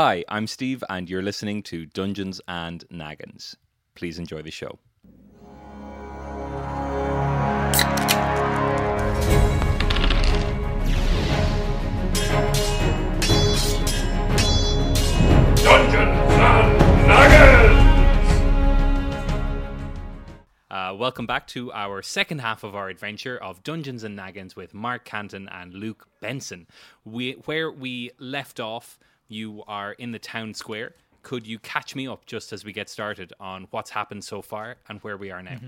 Hi, I'm Steve, and you're listening to Dungeons and Naggins. Please enjoy the show. Dungeons and Nuggets! Uh, welcome back to our second half of our adventure of Dungeons and Naggins with Mark Canton and Luke Benson. We, where we left off, you are in the town square. Could you catch me up just as we get started on what's happened so far and where we are now?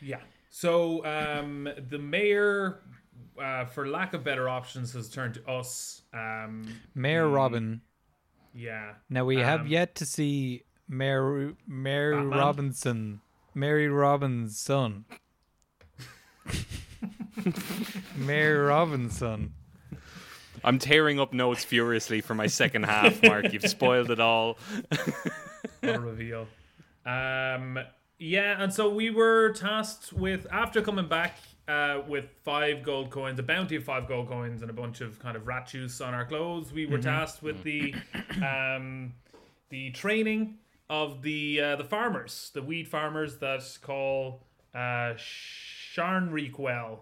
Yeah. So um, the mayor, uh, for lack of better options, has turned to us. Um, Mayor Robin. yeah. Now we have Um, yet to see Mayor Mary Batman? Robinson, Mary Robin's son. Mayor Robinson. I'm tearing up notes furiously for my second half, Mark. You've spoiled it all. Reveal. Um, yeah, and so we were tasked with after coming back uh, with five gold coins, a bounty of five gold coins, and a bunch of kind of rat juice on our clothes. We were tasked with the um, the training of the uh, the farmers, the weed farmers that call uh, Sharnreekwell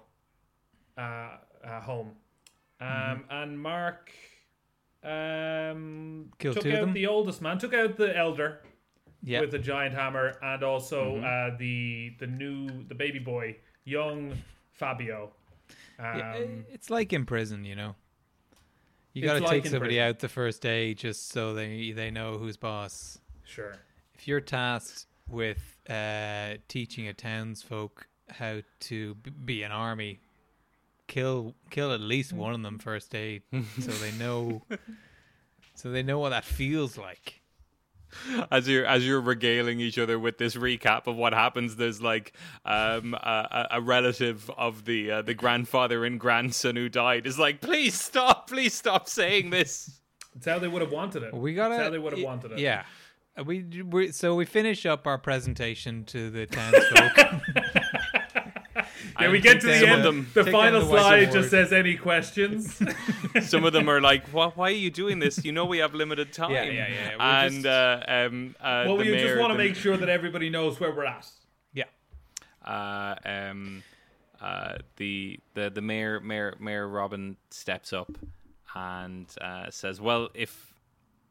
uh, uh, home. Um, And Mark um, Killed took out them? the oldest man, took out the elder Yeah. with a giant hammer, and also uh, the the new the baby boy, young Fabio. Um, Yeah, it's like in prison, you know. You got to like take somebody prison. out the first day just so they they know who's boss. Sure. If you're tasked with uh, teaching a townsfolk how to b- be an army, kill kill at least one of them first day so they know so they know what that feels like. as you're as you're regaling each other with this recap of what happens, there's like um, a, a a relative of the uh, the grandfather and grandson who died is like, please stop, please stop saying this. It's how they would have wanted it. We gotta. It's how they would have y- wanted it. Yeah. We, we so we finish up our presentation to the townsfolk. Yeah, we get to the end. of them- the final the slide just says any questions. Some of them are like, why, why are you doing this? You know we have limited time. Yeah, yeah, yeah, we're And just- uh, um, uh, well, the we just want to make sure that everybody knows where we're at. yeah. uh, um, uh, the the the mayor mayor mayor Robin steps up and uh, says, "Well, if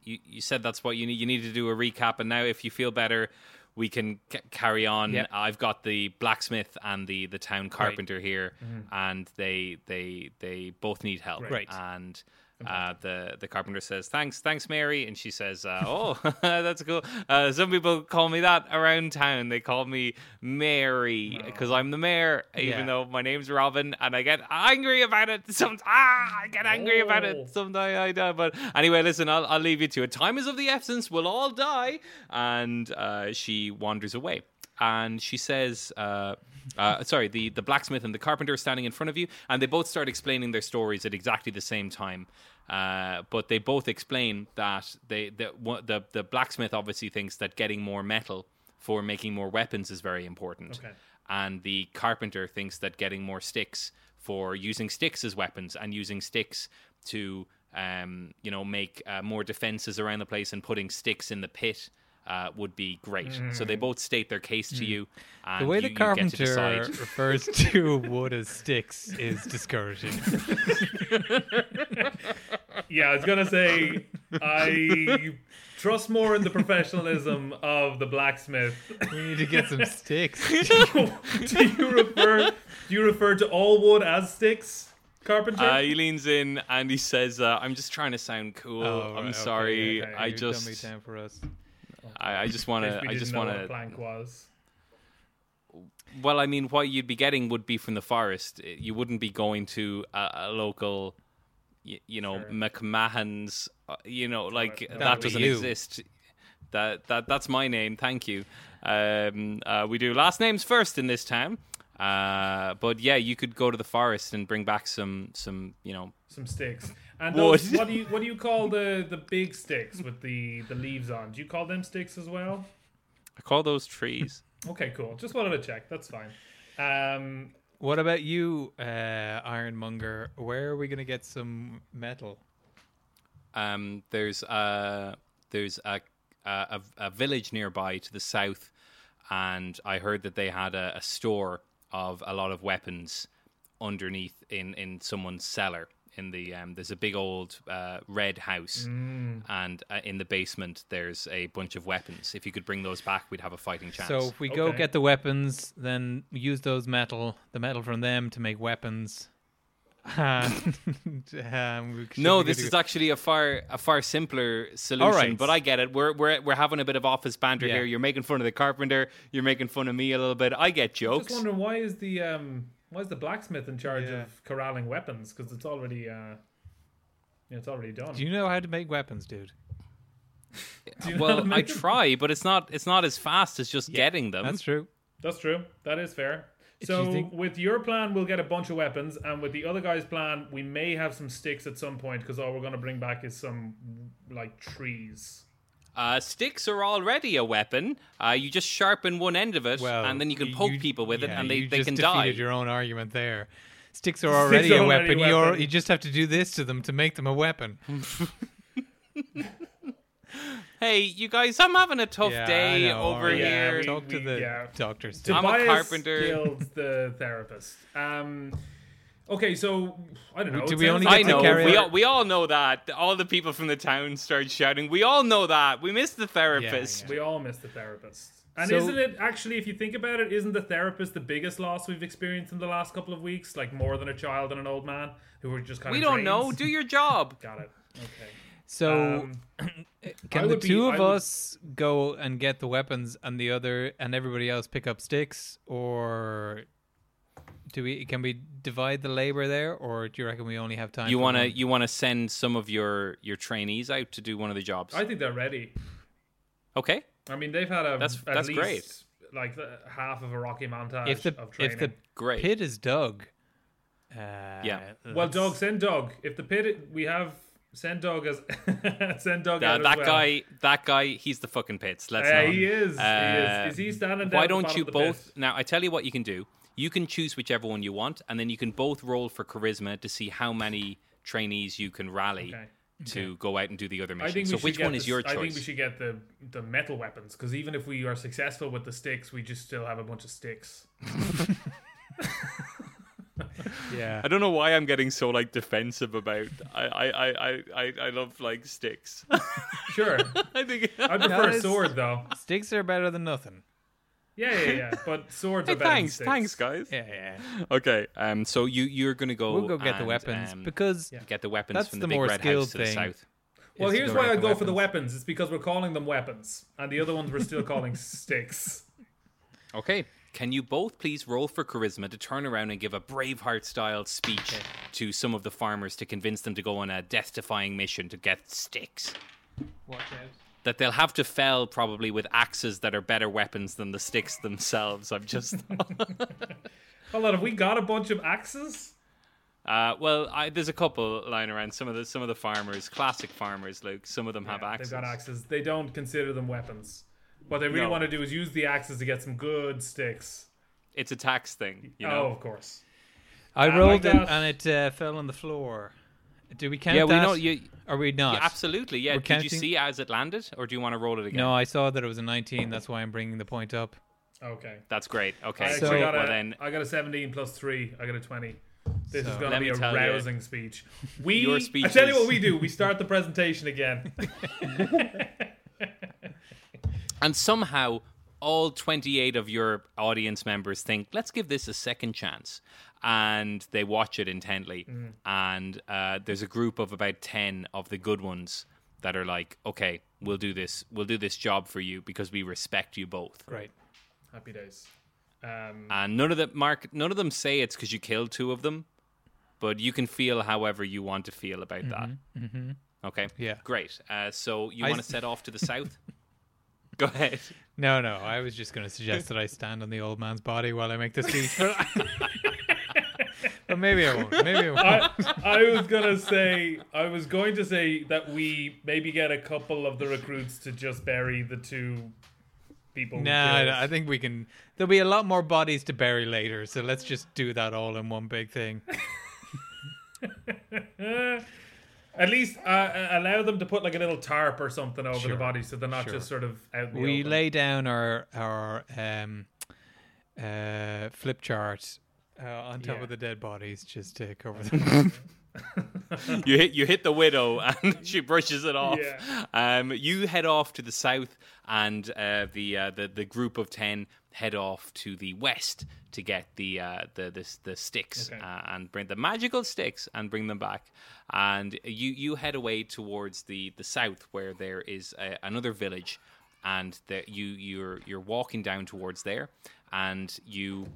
you you said that's what you need, you need to do a recap, and now if you feel better." We can c- carry on. Yep. I've got the blacksmith and the, the town carpenter here, mm-hmm. and they they they both need help. Right. And uh, the the carpenter says, "Thanks, thanks, Mary," and she says, uh, "Oh, that's cool." Uh, some people call me that around town. They call me Mary because I'm the mayor, even Yeah. though my name's Robin, and I get angry about it. Some ah, I get angry about Oh. it. Sometimes I die, but anyway, listen, I'll I'll leave you to it. Time is of the essence. We'll all die, and uh, she wanders away. And she says, uh, uh, sorry, the, the blacksmith and the carpenter are standing in front of you, and they both start explaining their stories at exactly the same time. Uh, but they both explain that they the, the the blacksmith obviously thinks that getting more metal for making more weapons is very important, Okay. and the carpenter thinks that getting more sticks for using sticks as weapons and using sticks to um, you know make uh, more defenses around the place and putting sticks in the pit. Uh, would be great. So they both state their case to you. And The way you, the you get to carpenter refers to wood as sticks is discouraging. Yeah, I was gonna say I trust more in the professionalism of the blacksmith. we need to get some sticks. do you refer do you refer to all wood as sticks, carpenter? Uh, he leans in and he says, uh, "I'm just trying to sound cool. Oh, I'm right, okay, sorry. okay. I You've just, I, I just want to, I just want to. plank was. Well, I mean, what you'd be getting would be from the forest. You wouldn't be going to a, a local, you, you know, Sure. McMahon's. Uh, you know, like That'd that doesn't you. exist. That that that's my name. Thank you. Um, uh, we do last names first in this town. Uh, but yeah, you could go to the forest and bring back some some you know Some sticks. And those, what do you what do you call the the big sticks with the the leaves on? Do you call them sticks as well? I call those trees. Okay, cool. Just wanted to check. That's fine. Um, What about you, uh, Ironmonger? Where are we going to get some metal? Um, there's uh, there's a, a a village nearby to the south, and I heard that they had a, a store of a lot of weapons underneath in in someone's cellar. In the um, there's a big old uh, red house, and uh, in the basement there's a bunch of weapons. If you could bring those back, we'd have a fighting chance. So if we go get the weapons, then use those metal, the metal from them to make weapons. Um, No, this is actually a far a far simpler solution. right. But I get it. We're we're we're having a bit of office banter Yeah. here. You're making fun of the carpenter. You're making fun of me a little bit. I get jokes. I'm Just wondering why is the um why is the blacksmith in charge Yeah. of corralling weapons? Because it's already uh, it's already done. Do you know how to make weapons, dude? Do you know how to well, I make them? try, but it's not it's not as fast as just getting them. That's true. That's true. That is fair. you So think- with your plan, we'll get a bunch of weapons, and with the other guy's plan, we may have some sticks at some point because all we're going to bring back is some like trees. Uh, sticks are already a weapon. Uh, you just sharpen one end of it, Well, and then you can poke you- people with it, and they, you they just can defeated die. your own argument there. Sticks are already are a already weapon. a You're, weapon. you just have to do this to them to make them a weapon. Hey, you guys, I'm having a tough Yeah, day over. Yeah, here. we- Talk to the yeah. doctors. To I'm a Tobias carpenter. killed the therapist. Um, okay, so I don't know. Do we only I know. carry We all, we all know that. All the people from the town start shouting. We all know that. We miss the therapist. yeah. we all miss the therapist. And So- isn't it actually, if you think about it, isn't the therapist the biggest loss we've experienced in the last couple of weeks? Like more than a child and an old man who were just kind We of. We don't drains? know. Do your job. Got it. Okay. So Um, I can the would be- two of would- us go and get the weapons, and the other and everybody else pick up sticks, or do we? Can we divide the labor there, or do you reckon we only have time? You wanna you wanna send some of your your trainees out to do one of the jobs. I think they're ready. Okay. I mean, they've had a That's- at that's least great. like the, half of a Rocky montage if the of training. if the Great. pit is dug. Uh, Yeah. well, let's- send dog. If the pit, we have send Doug as send Doug Uh, out as that well. guy, that guy, he's the fucking pits. Let's Uh, not. he is. Uh, he is. Is he standing down? Why don't bottom you of the both? pit? Now, I tell you what you can do. You can choose whichever one you want, and then you can both roll for charisma to see how many trainees you can rally Okay. to go out and do the other I mission. we So, which get one the- is your choice? I think we should get the the metal weapons because even if we are successful with the sticks, we just still have a bunch of sticks. yeah. I don't know why I'm getting so like defensive about. I I I I, I, I love like sticks. Sure, I think. I prefer a sword though. Sticks are better than nothing. Yeah, yeah, yeah. But swords Hey, are better than thanks, sticks. thanks, guys. Yeah, yeah. Okay, um, so you you're gonna go. We'll go get the weapons um, because get the weapons That's from the the, big more red skilled house to the thing. south. Well, here's why I the go for the weapons. weapons. It's because we're calling them weapons, and the other ones we're still calling sticks. Okay. Can you both please roll for charisma to turn around and give a Braveheart style speech to some of the farmers to convince them to go on a death defying mission to get sticks? watch out. That they'll have to fell probably with axes that are better weapons than the sticks themselves. I've just. Hold on, have we got a bunch of axes? uh, well, I, there's a couple lying around. Some of the some of the farmers, classic farmers, Luke. Some of them have axes. They've got axes. They don't consider them weapons. What they really No. want to do is use the axes to get some good sticks. It's a tax thing, you Oh, know. of course. I Ah, rolled like it and it uh, fell on the floor. Do we count yeah, we that? know you. Are we not? Yeah, absolutely. Yeah. We're Did you see as it landed, or do you want to roll it again? No, I saw that it was a 19. That's why I'm bringing the point up. Okay. That's great. Okay. I So- actually got a, well then, I got a 17 plus 3. I got a 20. This is going to be a tell you, rousing speech. We, your speech I tell you what we do. We start the presentation again. and somehow all 28 of your audience members think, let's give this a second chance. And they watch it intently. Mm. And uh, there's a group of about 10 of the good ones that are like, okay, we'll do this. We'll do this job for you because we respect you both. Great. Happy days. Um, And none of them, Mark, none of them say it's because you killed two of them. But you can feel however you want to feel about that. Mm-hmm. Okay. Yeah. Great. Uh, so you want to set off to the south? Go ahead. No, no. I was just going to suggest that I stand on the old man's body while I make the speech. But, maybe I won't. Maybe I won't. I, I was gonna say I was going to say that we maybe get a couple of the recruits to just bury the two people. Nah, killed. I think we can. There'll be a lot more bodies to bury later, so let's just do that all in one big thing. At least uh, uh, allow them to put like a little tarp or something over the Sure, body, so they're not sure. just sort of out. We open. lay down our our um uh flip chart uh, on top Yeah. of the dead bodies just to cover them. you hit you hit the widow and she brushes it off. Yeah. Um, you head off to the south, and uh, the, uh, the the group of ten head off to the west to get the uh, the, the the sticks Okay. uh, and bring the magical sticks and bring them back. And you you head away towards the the south where there is a, another village, and that you you're you're walking down towards there, and you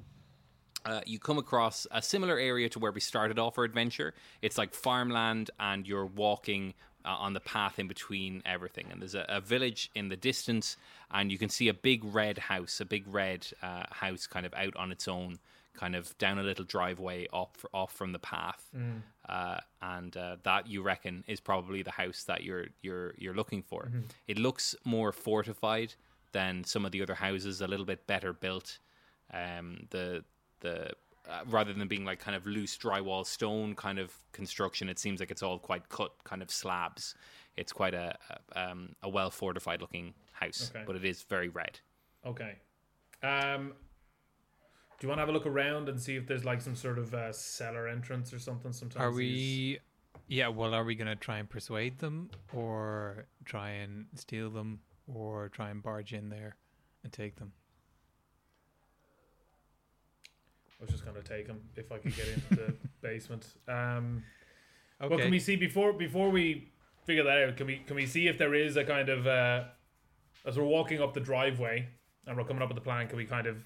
uh, you come across a similar area to where we started off our adventure. It's like farmland, and you're walking uh, on the path in between everything. And there's a, a village in the distance, and you can see a big red house, a big red uh, house, kind of out on its own, kind of down a little driveway off off from the path. Uh, and uh, that you reckon is probably the house that you're you're you're looking for. It looks more fortified than some of the other houses, a little bit better built um, the the uh, rather than being like kind of loose drywall stone kind of construction, it seems like it's all quite cut kind of slabs. It's quite a a, um, a well fortified looking house, Okay. but it is very red. Okay. Um, do you want to have a look around and see if there's like some sort of uh, cellar entrance or something? Sometimes are these- we yeah, well are we gonna try and persuade them or try and steal them or try and barge in there and take them? I was just going to take them if I could get into the basement. Um, Okay. Well, can we see before before we figure that out? Can we can we see if there is a kind of uh, as we're walking up the driveway and we're coming up with the plan? Can we kind of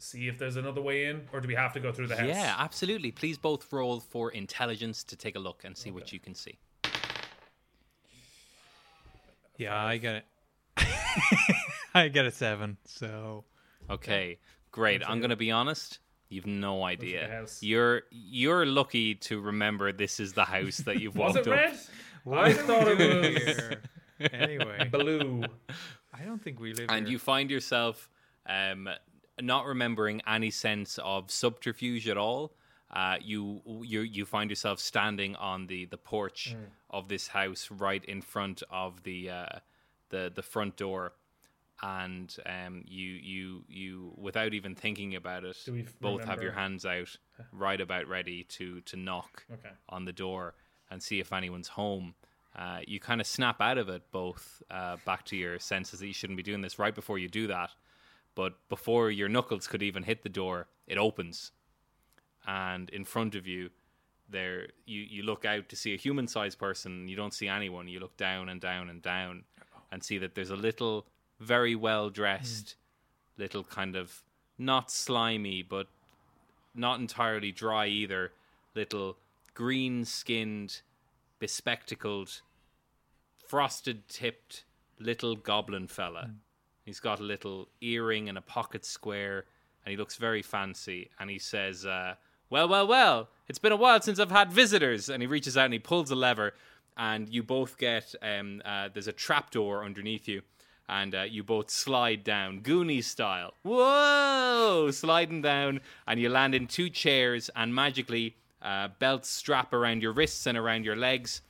see if there's another way in, or do we have to go through the house? Yeah, absolutely. Please both roll for intelligence to take a look and see what you can see. Yeah, I get it. I get a seven, so Okay, great. I'm going to be honest. You've no idea. You're you're lucky to remember this is the house that you've Was walked it up. red? I thought it was Here. anyway, blue. I don't think we live and here. you find yourself um, not remembering any sense of subterfuge at all. Uh, you you you find yourself standing on the the porch of this house, right in front of the uh, the the front door, and um, you you you without even thinking about it, Do we f- both have your hands out, right about ready to to knock Okay. on the door and see if anyone's home. Uh, you kind of snap out of it, both uh, back to your senses that you shouldn't be doing this right before you do that. But before your knuckles could even hit the door, it opens, and in front of you, there you you look out to see a human-sized person. You don't see anyone. You look down and down and down, and see that there's a little, very well dressed, little kind of not slimy, but not entirely dry either. Little green skinned, bespectacled, frosted tipped little goblin fella. He's got a little earring and a pocket square, and he looks very fancy. And he says, uh, Well, well, well, it's been a while since I've had visitors. And he reaches out and he pulls a lever, and you both get um, uh, there's a trapdoor underneath you. And uh, you both slide down, Goonies style. Whoa! Sliding down, and you land in two chairs, and magically, uh, belts strap around your wrists and around your legs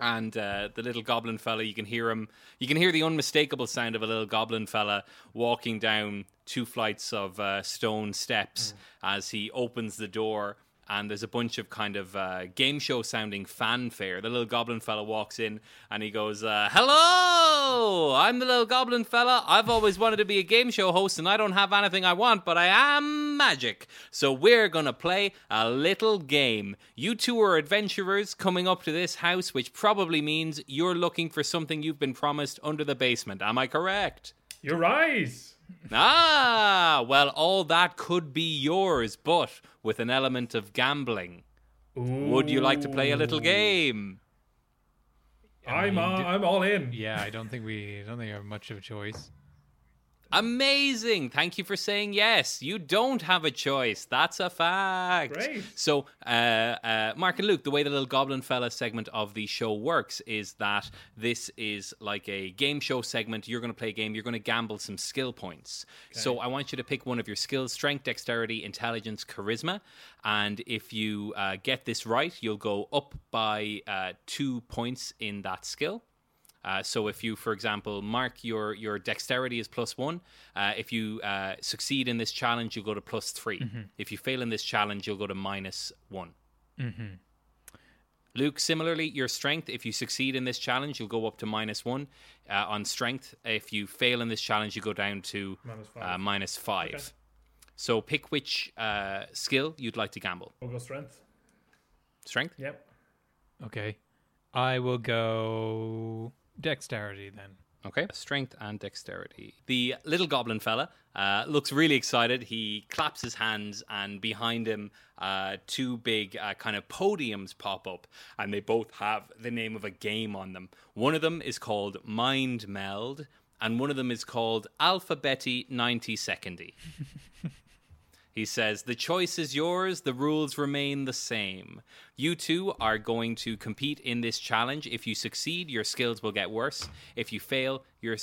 and uh, the little goblin fella you can hear him you can hear the unmistakable sound of a little goblin fella walking down two flights of uh, stone steps as he opens the door and there's a bunch of kind of uh, game show sounding fanfare. The little goblin fella walks in and he goes, uh, Hello! I'm the little goblin fella. I've always wanted to be a game show host and I don't have anything I want, but I am magic. So we're to play a little game. You two are adventurers coming up to this house, which probably means you're looking for something you've been promised under the basement. Am I correct? You're right. Ah, well, all that could be yours, but with an element of gambling. Would you like to play a little game? I'm mean, uh, d- I'm all in. yeah, I don't think we I don't think we have much of a choice. Amazing. Thank you for saying yes. You don't have a choice. That's a fact. Great. So, uh, uh, Mark and Luke, the way the little Goblin Fella segment of the show works is that this is like a game show segment. You're going to play a game, you're going to gamble some skill points. So, I want you to pick one of your skills strength, dexterity, intelligence, charisma. And if you uh, get this right, you'll go up by uh, two points in that skill. Uh, so if you, for example, mark your your dexterity is plus one, uh, if you uh, succeed in this challenge, you'll go to plus 3 If you fail in this challenge, you'll go to minus one. Luke, similarly, your strength, if you succeed in this challenge, you'll go up to minus one uh, on strength. If you fail in this challenge, you go down to Minus five. Uh, minus five. Okay. So pick which uh, skill you'd like to gamble. We'll go strength. Strength? Yep. Okay. I will go dexterity then. Okay. Strength and dexterity. The little goblin fella uh, looks really excited. He claps his hands, and behind him, uh, two big uh, kind of podiums pop up, and they both have the name of a game on them. One of them is called Mind Meld, and one of them is called Alphabeti 90 Secondy. He says, The choice is yours, the rules remain the same. You two are going to compete in this challenge. If you succeed, your skills will get worse. If you fail, your.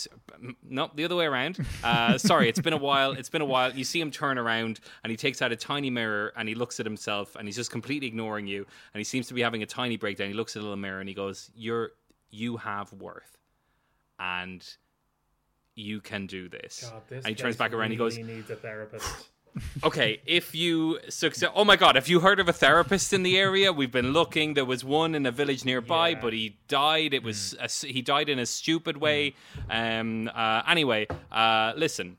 No, the other way around. Uh, sorry, it's been a while. It's been a while. You see him turn around and he takes out a tiny mirror and he looks at himself and he's just completely ignoring you. And he seems to be having a tiny breakdown. He looks at the little mirror and he goes, You're. You have worth. And you can do this. God, this and he turns back around. And he goes, really needs a therapist. Okay, if you succeed, oh my god, have you heard of a therapist in the area? We've been looking. There was one in a village nearby, Yeah. but he died. It was a s he died in a stupid way. Um. Uh, anyway, uh, listen.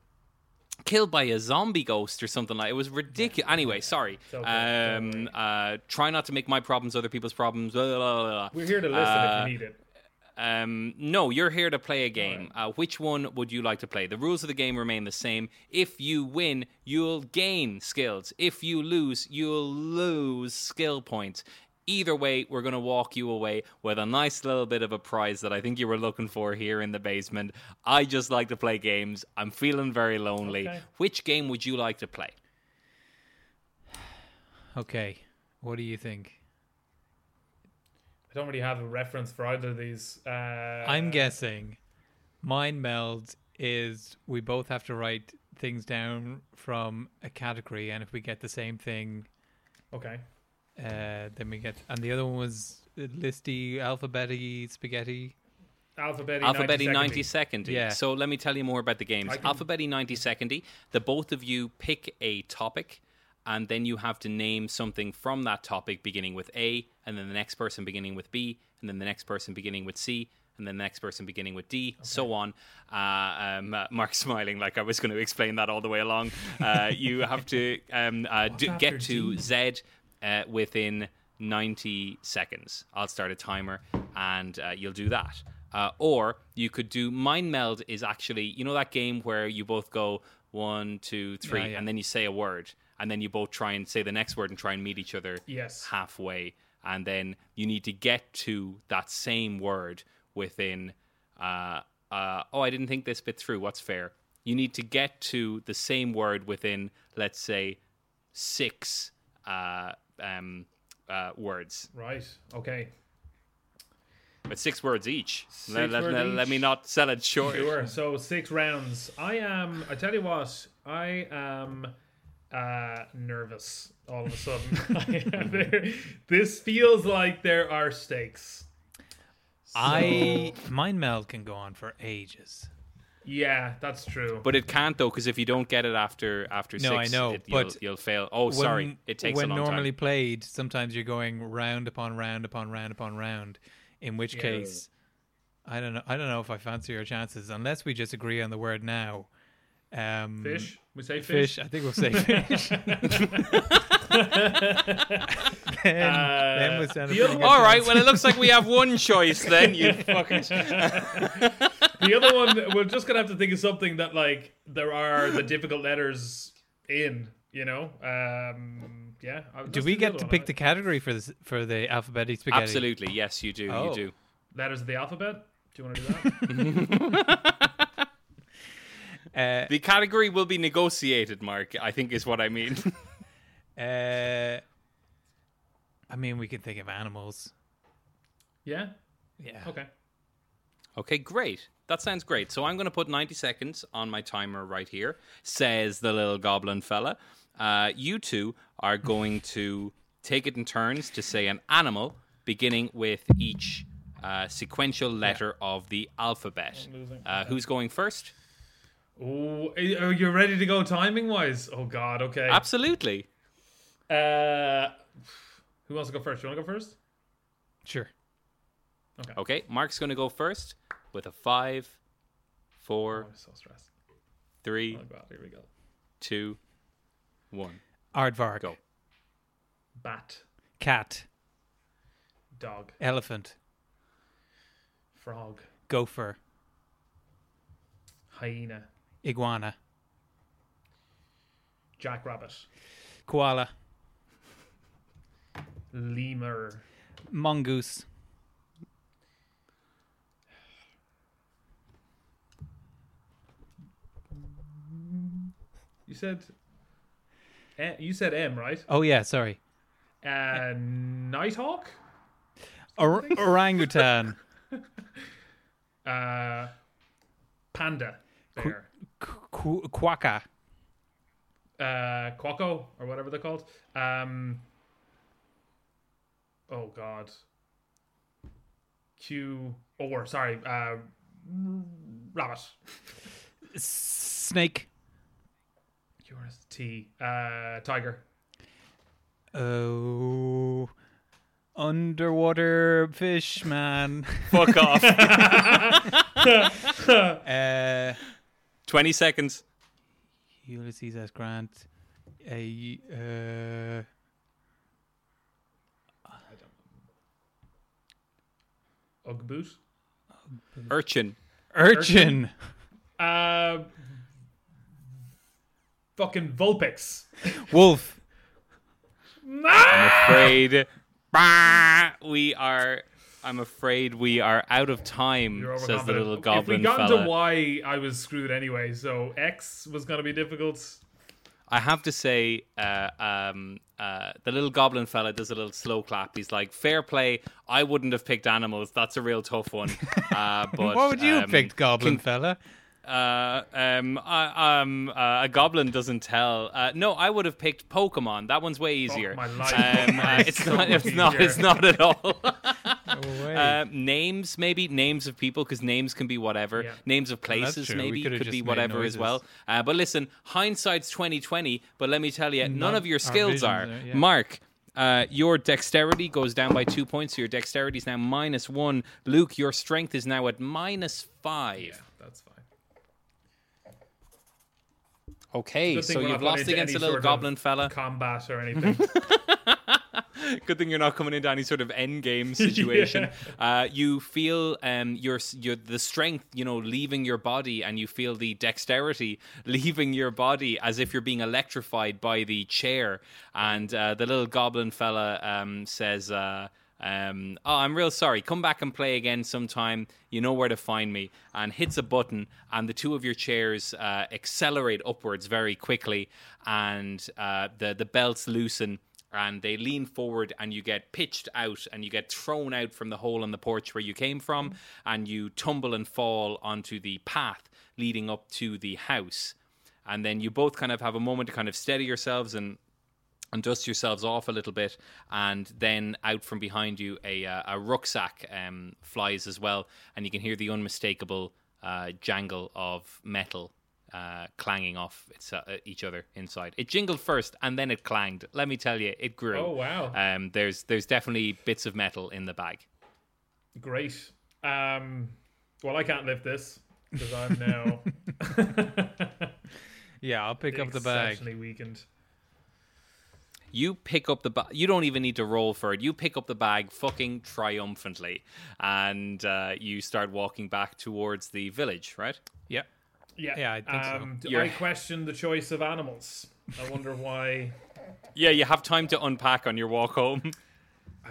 Killed by a zombie ghost or something like it was ridiculous. Anyway, sorry. okay, Um. Uh. Try not to make my problems other people's problems. Blah, blah, blah, blah. We're here to listen Uh, if you need it. Um, no, you're here to play a game. Uh, which one would you like to play? The rules of the game remain the same. If you win, you'll gain skills. If you lose, you'll lose skill points. Either way, we're going to walk you away with a nice little bit of a prize that I think you were looking for here in the basement. I just like to play games. I'm feeling very lonely. Okay. Which game would you like to play? Okay. What do you think? I don't really have a reference for either of these. Uh, I'm guessing mind meld is we both have to write things down from a category, and if we get the same thing, Okay. uh, then we get. And the other one was listy, alphabety, spaghetti. Alphabeti. Alphabeti 90 90 Secondy. Yeah. So let me tell you more about the games. I can- Alphabeti 90 Secondy. The both of you pick a topic, and then you have to name something from that topic beginning with A, and then the next person beginning with B, and then the next person beginning with C. And then the next person beginning with D, so on. Uh, um, uh, Mark smiling like I was going to explain that all the way along. Uh, you have to um, uh, do, get to D? Z uh, within 90 seconds. I'll start a timer and uh, you'll do that. Uh, or you could do Mind Meld, is actually, you know, that game where you both go one, two, three, Yeah, yeah. and then you say a word, and then you both try and say the next word and try and meet each other Yes. halfway. And then you need to get to that same word within. Uh, uh, oh, I didn't think this bit through. What's fair? You need to get to the same word within, let's say, six uh, um, uh, words, Right. Okay. but six words each. Six let, let- let- let me not sell it short. Sure. So six rounds. I am. I tell you what. I am uh, nervous all of a sudden. There- this feels like there are stakes. I mind meld can go on for ages. Yeah, that's true. But it can't though, because if you don't get it after after No, I know, it- you'll, but you'll fail. Oh, sorry, When- it takes when a long normally time. played. Sometimes you're going round upon round upon round upon round. In which Yeah. case, I don't know. I don't know if I fancy your chances unless we just agree on the word now. Um, Fish. We say Fish. fish. I think we'll say fish. then, then we'll stand a the pretty other All right, well, it looks like we have one choice then. You fucking. The other one, we're just gonna have to think of something that like there are the difficult letters in. You know. Um. Yeah. Do we get to one. pick the category for the for the alphabetic spaghetti? Absolutely, yes, you do. You Oh. do. letters of the alphabet? Do you want to do that? Uh, The category will be negotiated, Mark. I think is what I mean. uh, I mean, we can think of animals. Yeah. Yeah. Okay. Okay, great. That sounds great. So I'm going to put 90 seconds on my timer right here, says the little goblin fella. Uh, you two are going to take it in turns to say an animal, beginning with each uh, sequential letter of the alphabet. Uh, who's going first? Oh, are you ready to go timing wise? Oh God. Okay. Absolutely. Uh, who wants to go first? You want to go first? Sure. Okay, Okay. Mark's going to go first with a five, four, I'm so stressed. three, Oh God. Here we go. two, one. Aardvark. Go. Bat. Cat. Dog. Elephant. Frog. Gopher. Hyena. Iguana. Jackrabbit. Koala. Lemur. Mongoose. You said. Eh, you said M, right? Oh yeah, sorry. Uh, Nighthawk. Or- orangutan. Uh, panda. Bear. Qu- quacka. uh, or whatever they're called. Um, oh God. Q or sorry, uh, rabbit. Snake. Yours T. Uh, tiger. Oh. Underwater fish man. Fuck off. uh, 20 seconds. Ulysses S. Grant. A uh, Ugboot. Urchin. urchin. Uh, fucking Vulpix. Wolf. I'm afraid bah, we are I'm afraid we are out of time, says the overconfident. little If we goblin got fella. into Y, I was screwed anyway. So X was gonna be difficult. I have to say, uh, um, uh, the little goblin fella does a little slow clap. He's like, "Fair play. I wouldn't have picked animals. That's a real tough one." Uh, but what would you um, have picked, Goblin can- fella? Uh, um, I, um, uh, a goblin doesn't tell. Uh, no, I would have picked Pokemon. That one's way easier. my life. Um, uh, it's so not. much It's not. It's not at all. No. Uh, names, maybe names of people, because names can be whatever. Yeah. Names of places, true. Maybe could've could just be made whatever as well. Uh, but listen, hindsight's twenty twenty. But let me tell you, none None- of your skills visions are. are- yeah. Mark, uh, your dexterity goes down by two points. So your dexterity is now minus one. Luke, your strength is now at minus five. That's fine. Okay, so you've lost against a little goblin fella. Combat or anything. Good thing you're not coming into any sort of end game situation. uh, you feel um, your your the strength, you know, leaving your body, and you feel the dexterity leaving your body, as if you're being electrified by the chair. And uh, the little goblin fella um, says. Uh, um, oh, I'm real sorry. Come back and play again sometime. You know where to find me. And hits a button, and the two of your chairs uh, accelerate upwards very quickly, and uh, the the belts loosen, and they lean forward, and you get pitched out, and you get thrown out from the hole in the porch where you came from, and you tumble and fall onto the path leading up to the house. And then you both kind of have a moment to kind of steady yourselves and and dust yourselves off a little bit, and then out from behind you, a uh, a rucksack um, flies as well, and you can hear the unmistakable uh, jangle of metal uh, clanging off its, uh, each other inside. It jingled first, and then it clanged. Let me tell you, it grew. Oh, wow. Um, there's there's definitely bits of metal in the bag. Great. Um, well, I can't lift this because I'm now yeah, I'll pick up the bag. exceptionally weakened. You pick up the bag. You don't even need to roll for it. You pick up the bag fucking triumphantly, and uh, you start walking back towards the village. Right? Yeah. Yeah, Yeah, I think um, do You're- I question the choice of animals. I wonder why. Yeah, you have time to unpack on your walk home.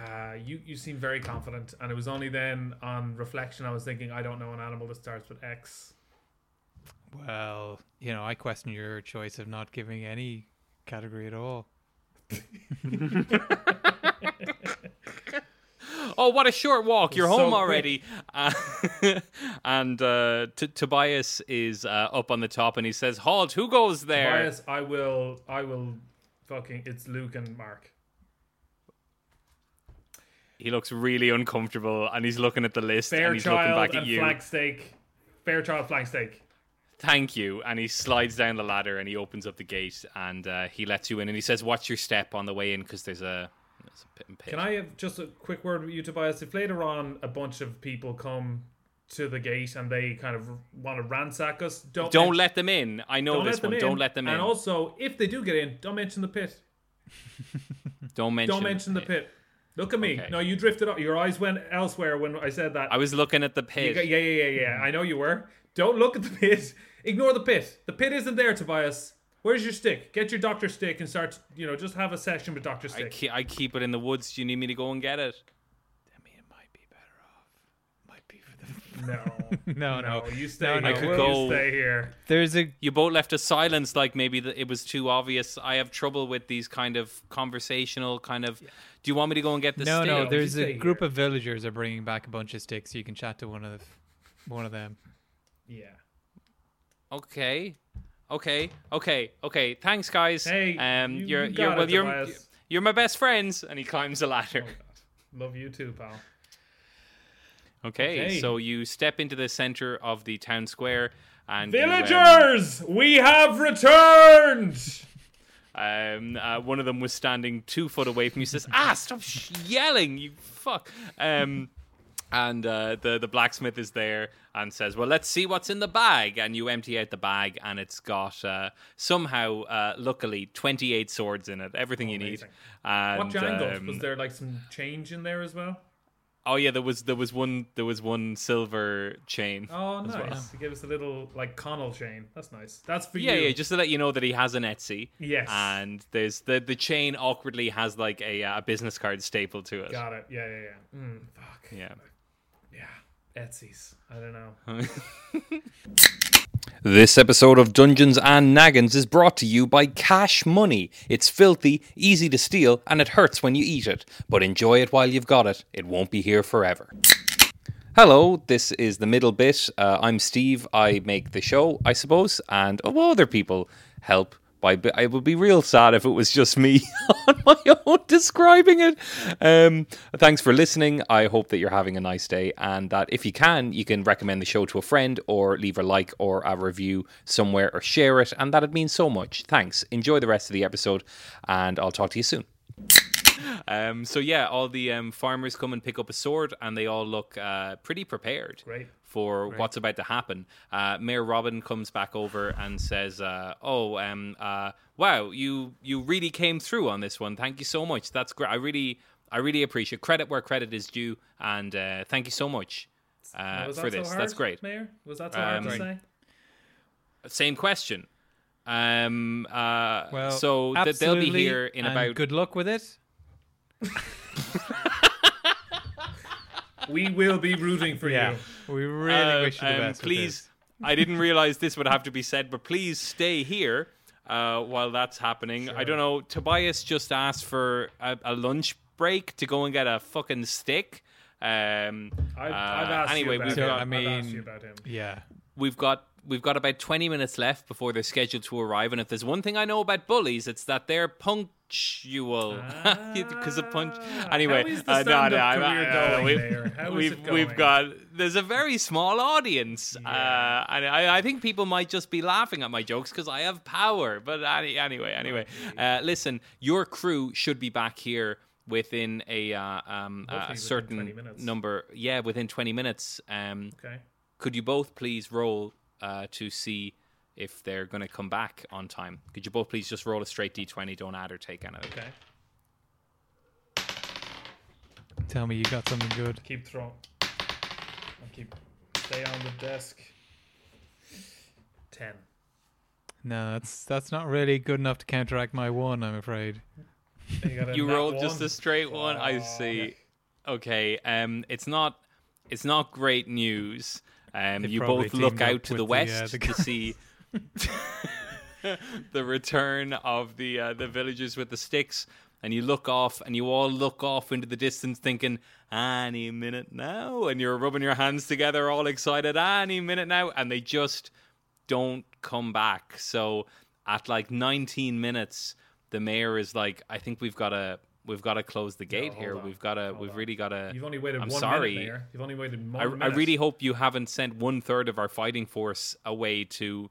Uh, you you seem very confident, and it was only then on reflection I was thinking I don't know an animal that starts with X. Well, you know, I question your choice of not giving any category at all. Oh, what a short walk! You're home quick. already. Uh, and uh, T- Tobias is uh, up on the top, and he says, "Halt! Who goes there?" Bias, I will. I will. Fucking. It's Luke and Mark. He looks really uncomfortable, and he's looking at the list, and he's looking Fairchild back at and you. flank steak. Fairchild flank steak. Thank you. And he slides down the ladder, and he opens up the gate, and uh, he lets you in, and he says, "Watch your step on the way in, because there's a." There's a pit and pit. Can I have just a quick word with you, Tobias? If later on a bunch of people come to the gate and they kind of want to ransack us, don't Don't men- let them in. I know don't this one. in. Don't let them in. And also, if they do get in, don't mention the pit. don't mention. Don't mention the pit. Look at me. Okay. No, you drifted up. Your eyes went elsewhere when I said that. I was looking at the pit. got- yeah, yeah, yeah, yeah. I know you were. Don't look at the pit. Ignore the pit. The pit isn't there, Tobias. Where's your stick? Get your doctor stick and start. You know, just have a session with Doctor I, Stick. ke- I keep it in the woods. Do you need me to go and get it? I mean, it might be better off. Might be for the. No, No, no. You stay. No, here. no. I could You stay here. There's a You both left us silence, like maybe the, it was too obvious. I have trouble with these kind of conversational kind of. Do you want me to go and get the no, stick? no. There's a group here. of villagers are bringing back a bunch of sticks. So you can chat to one of one of them. Yeah. Okay, okay, okay, okay. Thanks, guys. Hey, um, you- you're you you're got well, it, you're you're my best friends, and he climbs the ladder. Love you too, pal. Okay, Okay. so you step into the center of the town square, and you, um, Villagers, we have returned. Um, uh, one of them was standing two foot away from you. Says, "Ah, stop sh- yelling, you fuck!" Um, and uh, the the blacksmith is there and says, "Well, let's see what's in the bag." And you empty out the bag, and it's got uh, somehow, uh, luckily, twenty eight swords in it. Everything you need. And, what um, was there like some change in there as well? Oh yeah, there was there was one there was one silver chain. Oh, nice. well. He gave us a little like Connell chain. That's nice. That's for Yeah, you. yeah, just to let you know that he has an Etsy. Yes. And there's the the chain awkwardly has like a uh, a business card stapled to it. Got it. Yeah, yeah, yeah. Mm, fuck. Yeah. Yeah. Etsy's. I don't know. This episode of Dungeons and Naggins is brought to you by Cash Money. It's filthy, easy to steal, and it hurts when you eat it. But enjoy it while you've got it. It won't be here forever. Hello, this is the middle bit. Uh, I'm Steve. I make the show, I suppose, and oh, other people help. By I would be real sad if it was just me on my own describing it. Um, thanks for listening. I hope that you're having a nice day, and that if you can, you can recommend the show to a friend, or leave a like or a review somewhere, or share it, and that'd mean so much. Thanks. Enjoy the rest of the episode, and I'll talk to you soon. Um, so yeah, all the um, farmers come and pick up a sword, and they all look uh, pretty prepared Great. For what's about to happen. Uh, Mayor Robin comes back over and says, uh, "Oh, um, uh, wow, you you really came through on this one. Thank you so much. That's great. I really I really appreciate credit where credit is due, and uh, thank you so much uh, for that this. so That's great. Mayor? Was that so hard to Um, say? Same question. Um, uh, Well, so th- they'll be here in about Good luck with it. We will be rooting for Yeah, you. we really Uh, wish you the um, best. please, I didn't realize this would have to be said, but please stay here uh, while that's happening. I don't know. Tobias just asked for a, a lunch break to go and get a fucking stick. Um, I've, uh, I've asked anyway, you about we've him. got I I've mean- asked you about him. yeah. we've got we've got about 20 minutes left before they're scheduled to arrive and if there's one thing i know about bullies it's that they're punctual. Because of punch? Anyway How is uh, no, no, stand-up I'm- career uh, going we've. How is we've, we've got there's a very small audience Yeah. uh, and I, I think people might just be laughing at my jokes because i have power but any, anyway anyway. uh, listen your crew should be back here within a uh, um, a certain number yeah within 20 minutes. Um, Okay. could you both please roll uh, to see if they're going to come back on time? Could you both please just roll a straight d20? Don't add or take anything. Okay. Tell me you got something good. Keep throwing. I'll keep. Stay on the desk. Ten. No, that's that's not really good enough to counteract my one. I'm afraid. You, You nat rolled just a straight one. I Oh. see. Okay. Um, it's not. It's not great news. Um, you both look out to the uh, west the to see the return of the uh, the villagers with the sticks, and you look off, and you all look off into the distance, thinking, "Any minute now," and you're rubbing your hands together, all excited, "Any minute now," and they just don't come back. So at like 19 minutes, the mayor is like, "I think we've got to." We've got to close the gate hold here. on, We've got to. We've on. really got to. You've only waited I'm one sorry. minute. You've only waited one I. I really hope you haven't sent one third of our fighting force away to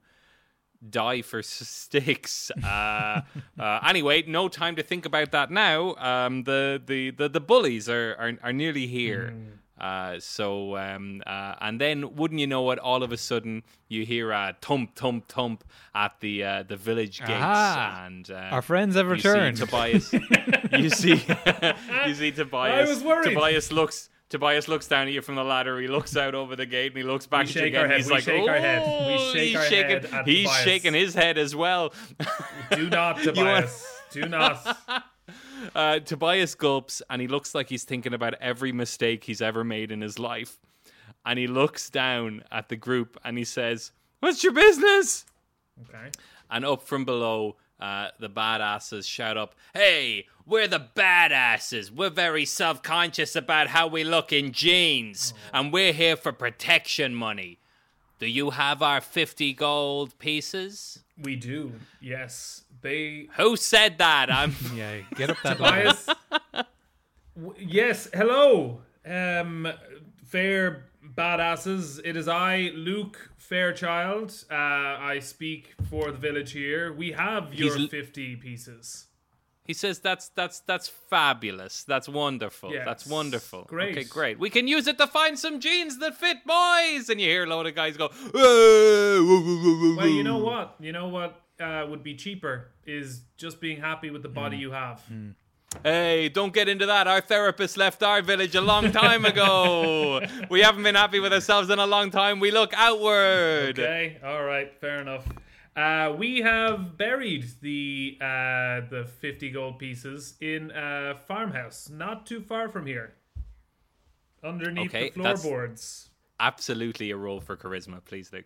die for sticks. Uh, uh, anyway, no time to think about that now. Um, the, the, the, the bullies are, are, are nearly here. Hmm. Uh, so, um, uh, and then wouldn't you know it, all of a sudden you hear a thump, thump, thump at the uh, the village gates, Aha! and uh, Our friends have you see returned. Tobias. you see, you see Tobias. I was worried. Tobias looks. Tobias looks down at you from the ladder. He looks out over the gate and he looks back We at you again. He's we like, shake our head, we "Oh," shake he's our shaking. head he's Tobias. shaking his head as well. Do not, Tobias. Do not. Uh, Tobias gulps and he looks like he's thinking about every mistake he's ever made in his life. And he looks down at the group and he says, "What's your business?" Okay. And up from below, uh, the badasses shout up, Hey, we're the badasses. We're very self conscious about how we look in jeans, and we're here for protection money. Do you have our 50 gold pieces? We do. Yes. They. Who said that? I'm. Yeah, get up that ladder. Tobias. W- yes. Hello. Um, fair badasses. It is I, Luke Fairchild. Uh, I speak for the village here. We have your l- 50 pieces. He says that's that's that's fabulous. That's wonderful. That's wonderful. Great. Okay, great. We can use it to find some jeans that fit boys. And you hear a load of guys go. Well, Well, you know what? You know what uh, would be cheaper is just being happy with the body Hmm. you have. Hey, don't get into that. Our therapist left our village a long time ago. we haven't been happy with ourselves in a long time. We look outward. Okay, all right, fair enough. Uh, we have buried the uh, the fifty gold pieces in a farmhouse, not too far from here, underneath Okay, the floorboards. Absolutely a roll for charisma, please, Luke.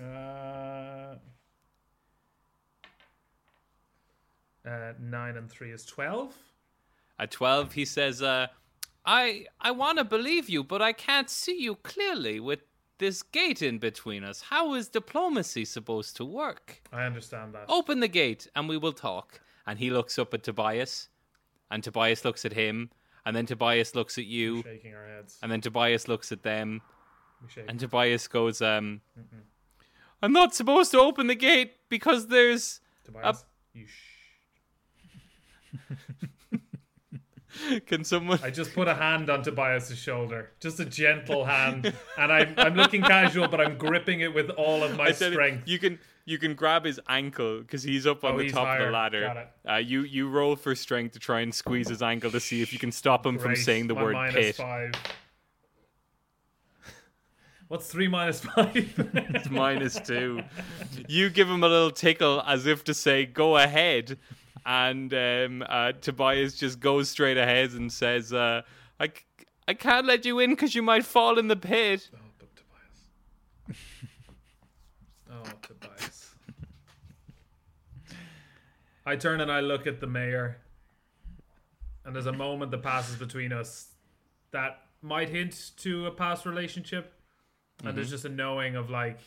Uh, uh, nine and three is twelve. At 12, he says, uh, I, I want to believe you, but I can't see you clearly with this gate in between us. How is diplomacy supposed to work? I understand that. Open the gate and we will talk. And he looks up at Tobias, and Tobias looks at him, and then Tobias looks at you, shaking our heads. and then Tobias looks at them, And Tobias goes, um, I'm not supposed to open the gate because there's. Tobias, you shh. Can someone. I just put a hand on Tobias's shoulder, just a gentle hand, and I'm I'm looking casual, but I'm gripping it with all of my said it- strength. you can you can grab his ankle because he's up on Oh, the top of higher. the Got ladder. Uh, you you roll for strength to try and squeeze his ankle to see if you can stop him from saying the My word pit. five. What's three minus five? It's minus two. You give him a little tickle as if to say, "Go ahead," and um, uh, Tobias just goes straight ahead and says, uh, "I." can't let you in because you might fall in the pit. oh, but Tobias. Oh, Tobias. I turn and I look at the mayor, and there's a moment that passes between us that might hint to a past relationship, and there's just a knowing of like,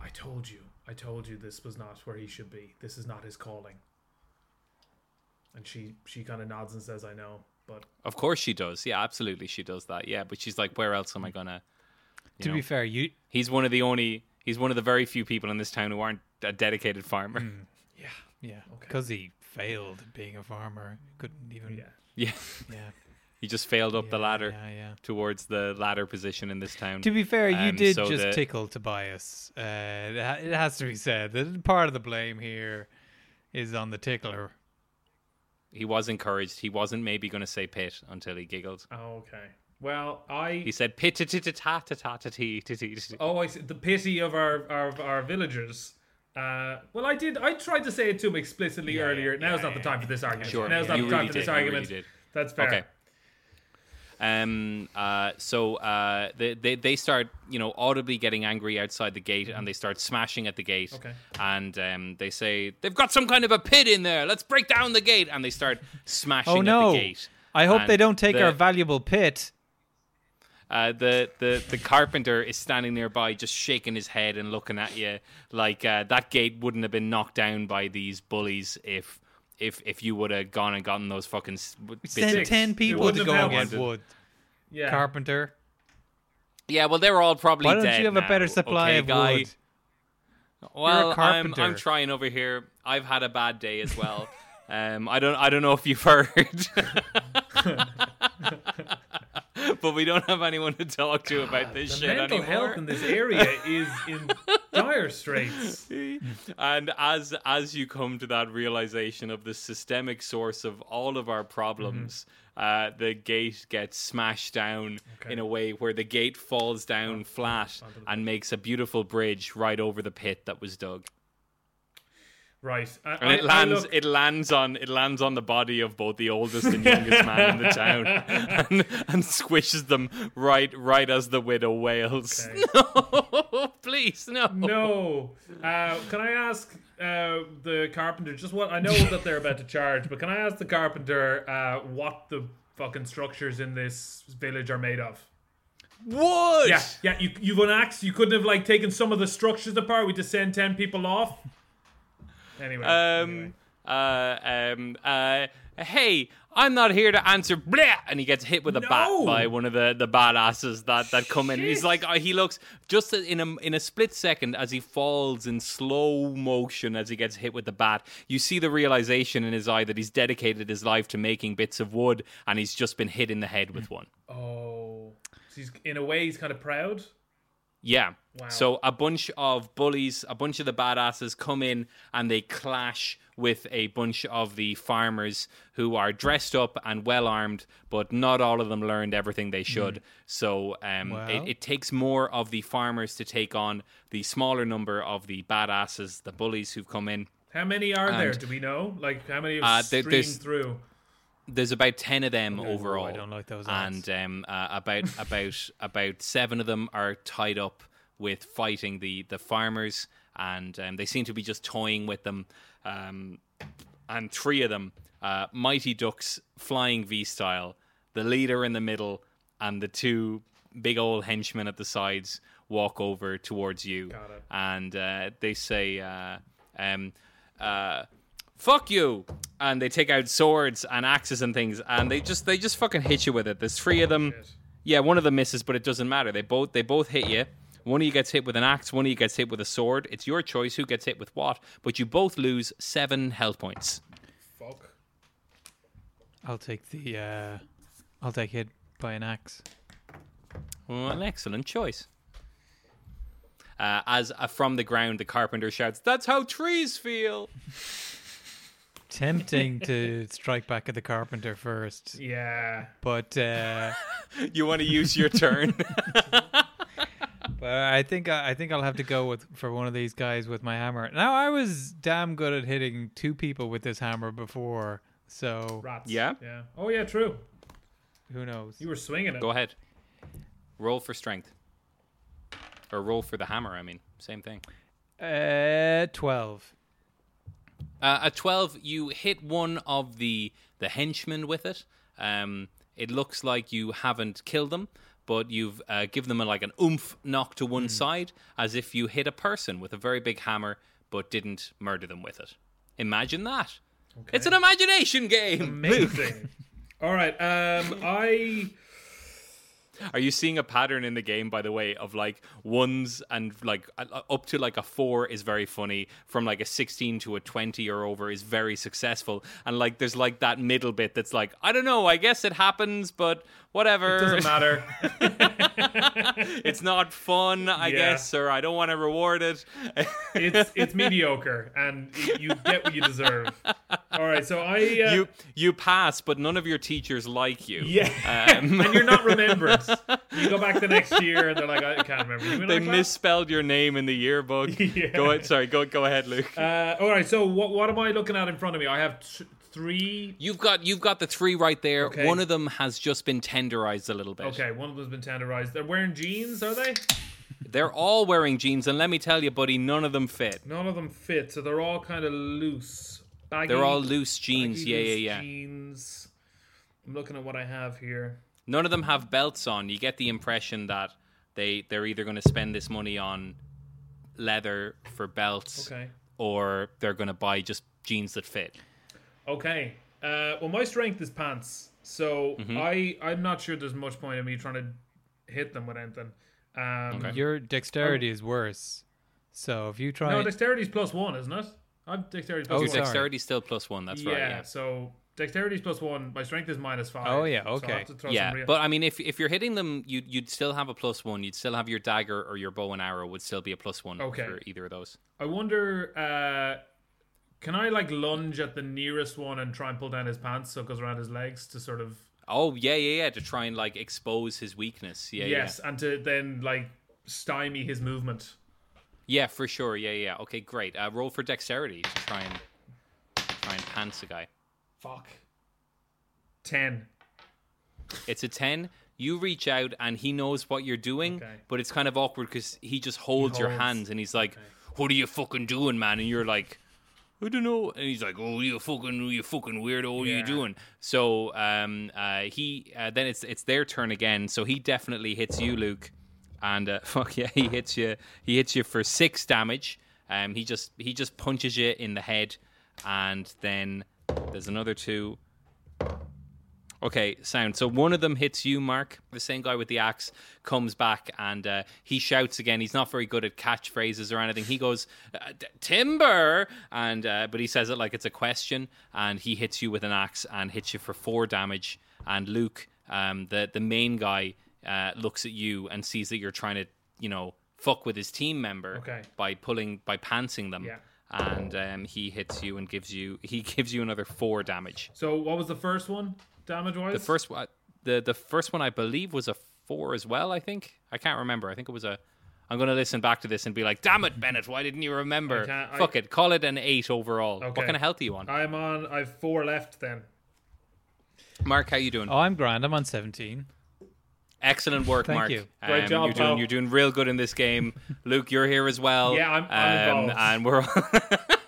I told you, I told you this was not where he should be. This is not his calling. And she she kind of nods and says, "I know," but Of course she does. Yeah, absolutely she does that. Yeah, but she's like, where else am I gonna? To know? be fair, you He's one of the only. He's one of the very few people in this town who aren't a dedicated farmer. Hmm. yeah, because he failed being a farmer, couldn't even. yeah. Yeah, yeah. he just failed up the ladder Yeah, yeah. towards the ladder position in this town. To be fair, you Um, did so just the- tickle Tobias. Uh, it ha- it has to be said that part of the blame here is on the tickler. He was encouraged. He wasn't maybe going to say pit until he giggled. Oh, okay. Well, I He said pit ta ta ta ta ta ti. Oh, I see. The pity of our our, our villagers. Uh, well, I did. I tried to say it to him explicitly Yeah, earlier. yeah, Now's yeah, not the yeah, time for this argument. Sure, Now's not you the time really for this You argument. really did. That's fair. Okay. Um, uh, so uh, they, they they start you know audibly getting angry outside the gate, and they start smashing at the gate. Okay. And um, they say they've got some kind of a pit in there. Let's break down the gate, and they start smashing Oh at no! the gate. I hope And they don't take the- our valuable pit. Uh, the, the the carpenter is standing nearby, just shaking his head and looking at you like uh, that gate wouldn't have been knocked down by these bullies if if if you would have gone and gotten those fucking s- Send ten people to have go against wood. Yeah. Carpenter. Yeah, well, they're all probably. Why don't dead you have a better supply okay, of guy? wood? Well, I'm carpenter. I'm trying over here. I've had a bad day as well. um, I don't I don't know if you've heard. but we don't have anyone to talk to about this shit mental anymore. health in this area is in dire straits. and as as you come to that realization of the systemic source of all of our problems, uh, the gate gets smashed down Okay. in a way where the gate falls down flat and makes a beautiful bridge right over the pit that was dug. Right. I, And it I lands. look- It lands on. It lands on the body of both the oldest and youngest man in the town, and, and squishes them right, right as the widow wails. Okay. No, please, no. No. Uh, can I ask uh, the carpenter just what I know that they're about to charge, but can I ask the carpenter uh, what the fucking structures in this village are made of? What? Yeah, yeah. You you've an axe. You couldn't have like taken some of the structures apart. We just send ten people off. Anyway. anyway. Um. Uh. Um. Uh. Hey, I'm not here to answer. Blah! And he gets hit with a bat by one of the, the badasses that, that come in. He's like, uh, he looks just in a in a split second as he falls in slow motion as he gets hit with the bat. You see the realization in his eye that he's dedicated his life to making bits of wood, and he's just been hit in the head with one. Oh, so he's in a way he's kind of proud. Yeah. Wow. So a bunch of bullies, a bunch of the badasses come in and they clash with a bunch of the farmers who are dressed up and well armed, but not all of them learned everything they should. So um, it, it takes more of the farmers to take on the smaller number of the badasses, the bullies who've come in. How many are there? Do we know? Like how many have Uh, there- streamed through? There's about ten of them overall. I don't like those odds. and um, uh, about about about seven of them are tied up with fighting the the farmers, and um, they seem to be just toying with them. Um, and three of them, uh, Mighty Ducks, flying V style, the leader in the middle, and the two big old henchmen at the sides walk over towards you, and uh, they say. Uh, um, uh, fuck you and they take out swords and axes and things and they just they just fucking hit you with it there's three of them Shit. yeah one of them misses but it doesn't matter they both they both hit you one of you gets hit with an axe one of you gets hit with a sword it's your choice who gets hit with what but you both lose seven health points Fuck. I'll take the. Uh, I'll take hit by an axe. well, an excellent choice uh, as uh, from the ground the carpenter shouts that's how trees feel Tempting to strike back at the carpenter first, Yeah. but uh, you want to use your turn but I think I think I'll have to go with for one of these guys with my hammer. Now I was damn good at hitting two people with this hammer before, so Rats. Yeah? Yeah. Oh yeah, true. who knows? You were swinging it. go ahead roll for strength or roll for the hammer i mean same thing Uh, twelve. Uh, at 12, you hit one of the, the henchmen with it. Um, it looks like you haven't killed them, but you've uh, given them a, like an oomph knock to one side, as if you hit a person with a very big hammer, but didn't murder them with it. Imagine that. It's an imagination game. Amazing. All right. Um, I Are you seeing a pattern in the game, by the way, of like ones and like up to like a four is very funny, from like a 16 to a 20 or over is very successful. And like there's like that middle bit that's like, I don't know, I guess it happens, but whatever. doesn't matter. it's not fun, I Yeah. guess, or I don't want to reward it. it's it's mediocre, and you get what you deserve. All right. So I. Uh, you you pass, but none of your teachers like you. Yeah. Um, and you're not remembered. You go back the next year, and they're like, I can't remember. They misspelled your name in the yearbook. Yeah. Go ahead. Sorry. Go go ahead, Luke. Uh, all right. So what what am I looking at in front of me? I have t- three. You've got you've got the three right there. Okay. One of them has just been tenderized a little bit. Okay, one of them's been tenderized. They're wearing jeans, are they? They're all wearing jeans, and let me tell you, buddy, none of them fit. None of them fit, so they're all kind of loose. Baggy, They're all loose jeans. baggy, Yeah, loose yeah, yeah. Jeans. I'm looking at what I have here. None of them have belts on. You get the impression that they they're either going to spend this money on leather for belts, Okay. or they're going to buy just jeans that fit. Okay. Uh, well, my strength is pants, so Mm-hmm. I I'm not sure there's much point in me trying to hit them with anything. Um, Okay. Your dexterity is worse. So if you try, No, dexterity's plus one, isn't it? I'm dexterity plus Oh, one. Your sorry. dexterity's still plus one. That's yeah, right. Yeah. so dexterity is plus one. My strength is minus five. Oh, yeah, so I'll okay. have to throw Yeah, some real- but I mean, if if you're hitting them, you you'd still have a plus one. You'd still have your dagger or your bow and arrow would still be a plus one Okay. for either of those. I wonder, uh, can I like lunge at the nearest one and try and pull down his pants so it goes around his legs to sort of Oh yeah, yeah, yeah. To try and like expose his weakness. Yeah, yes, and to then like stymie his movement. yeah, yeah, for sure. Yeah, yeah. Okay, great. Uh, roll for dexterity to try and try and pants a guy. Fuck. Ten. It's a 10. You reach out and he knows what you're doing, Okay. but it's kind of awkward because he just holds, your holds. hands and he's like, What are you fucking doing, man? And you're like, I don't know. And he's like, Oh, you fucking, you fucking weirdo. What are you doing? So um, uh, he uh, then it's it's their turn again. So he definitely hits you, Luke. And uh, fuck yeah, he hits you. He hits you for six damage. Um, he just he just punches you in the head, and then there's another two. Okay, sound. So one of them hits you, Mark. The same guy with the axe comes back and uh, he shouts again. He's not very good at catchphrases or anything. He goes, uh, "Timber," and uh, but he says it like it's a question. And he hits you with an axe and hits you for four damage. And Luke, um, the the main guy, uh, looks at you and sees that you're trying to, you know, fuck with his team member Okay. by pulling by pantsing them. Yeah. And um, he hits you and gives you he gives you another four damage. So what was the first one, damage wise? The first one, the the first one, I believe, was a four as well. I think I can't remember. I think it was a. I'm going to listen back to this and be like, "Damn it, Bennett! Why didn't you remember? I can't- I- Fuck it, call it an eight overall. Okay. What kind of health are you on, I'm on. I've four left then. Mark? How you doing? oh, I'm grand. I'm on 17. Excellent work, Thank Mark. you. Great Um, job, You're doing pal. you're doing real good in this game. Luke, you're here as well. Yeah, I'm- I'm Um, involved. and we're.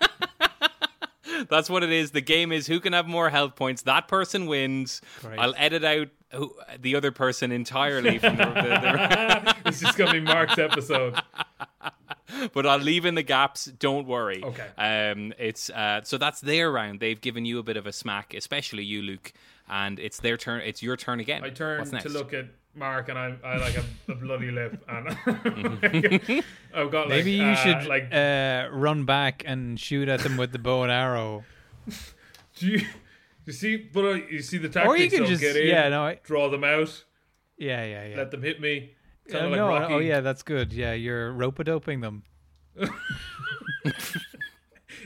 That's what it is. The game is who can have more health points. That person wins. I'll edit out who, the other person entirely from the, the, the It's just gonna be Mark's episode. but I'll leave in the gaps. Don't worry. Okay. Um, it's uh, so that's their round. They've given you a bit of a smack, especially you, Luke, and it's their turn. It's your turn again. I turn to look at Mark, and I, I like a, a bloody lip, and Mm-hmm. I've got like, Maybe you uh, should like. uh, run back and shoot at them with the bow and arrow. do you, you see? But uh, you see the tactics. Or you can just get in, yeah, no, I, draw them out, yeah, yeah, yeah. let them hit me. Uh, of like no, Rocky. oh yeah, that's good. Yeah, you're rope doping them.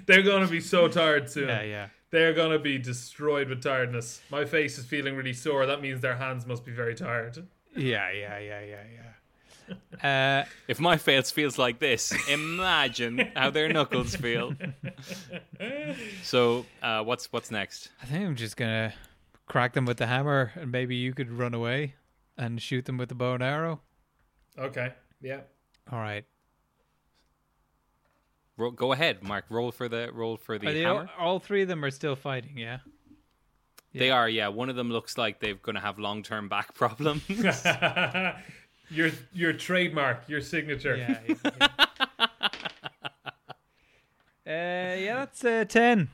They're gonna be so tired soon. Yeah, yeah. They're gonna be destroyed with tiredness. My face is feeling really sore. That means their hands must be very tired. Yeah, yeah, yeah, yeah, yeah. Uh, If my face feels like this, imagine how their knuckles feel. So, uh, what's what's next? I think I'm just gonna crack them with the hammer, and maybe you could run away and shoot them with the bow and arrow. Okay. Yeah. All right. Ro- go ahead, Mark. Roll for the roll for the Are they all, hammer. all three of them are still fighting? Yeah. They are, yeah. One of them looks like they're going to have long term back problems. your your trademark, your signature. Yeah. yeah, yeah. uh, yeah, that's a ten.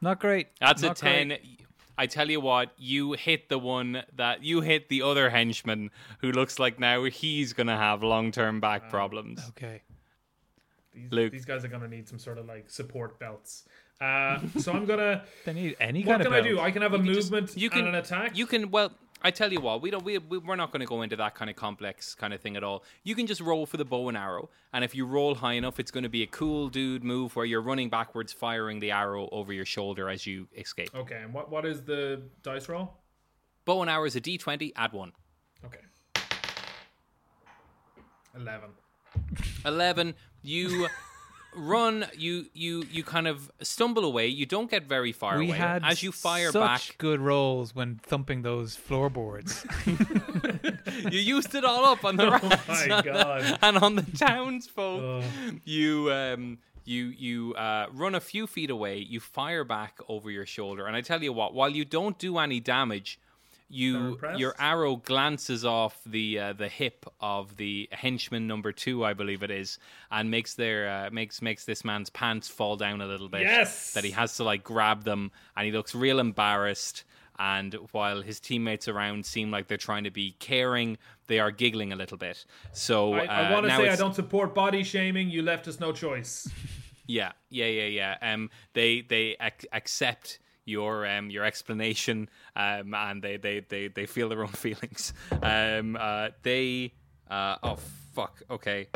Not great. That's a ten. great. I tell you what, you hit the one that you hit the other henchman who looks like now he's gonna have long term back problems. Okay. These, Luke. these guys are gonna need some sort of like support belts. Uh, so I'm gonna. They need any what kind can of I do? I can have a You can just- movement you can and an attack. You can well. I tell you what, we don't. We, we we're not going to go into that kind of complex kind of thing at all. You can just roll for the bow and arrow, and if you roll high enough, it's going to be a cool dude move where you're running backwards, firing the arrow over your shoulder as you escape. Okay. And what what is the dice roll? Bow and arrow is a d20. Add one. Okay. Eleven. 11 you run. You you you kind of stumble away. You don't get very far we away. had As you fire such back, good rolls when thumping those floorboards. you used it all up on the rats Oh my God. and on the townsfolk. Oh. You um you you uh, run a few feet away. You fire back over your shoulder, and I tell you what, while you don't do any damage. You your arrow glances off the uh, the hip of the henchman number two, I believe it is, and makes their uh, makes makes this man's pants fall down a little bit. Yes! that he has to like grab them, and he looks real embarrassed. And while his teammates around seem like they're trying to be caring, they are giggling a little bit. So I, I uh, want to say I don't support body shaming. You left us no choice. Yeah, yeah, yeah, yeah. Um, they they ac- accept your um your explanation, um, and they they they they feel their own feelings. Um, uh, they uh oh fuck. Okay,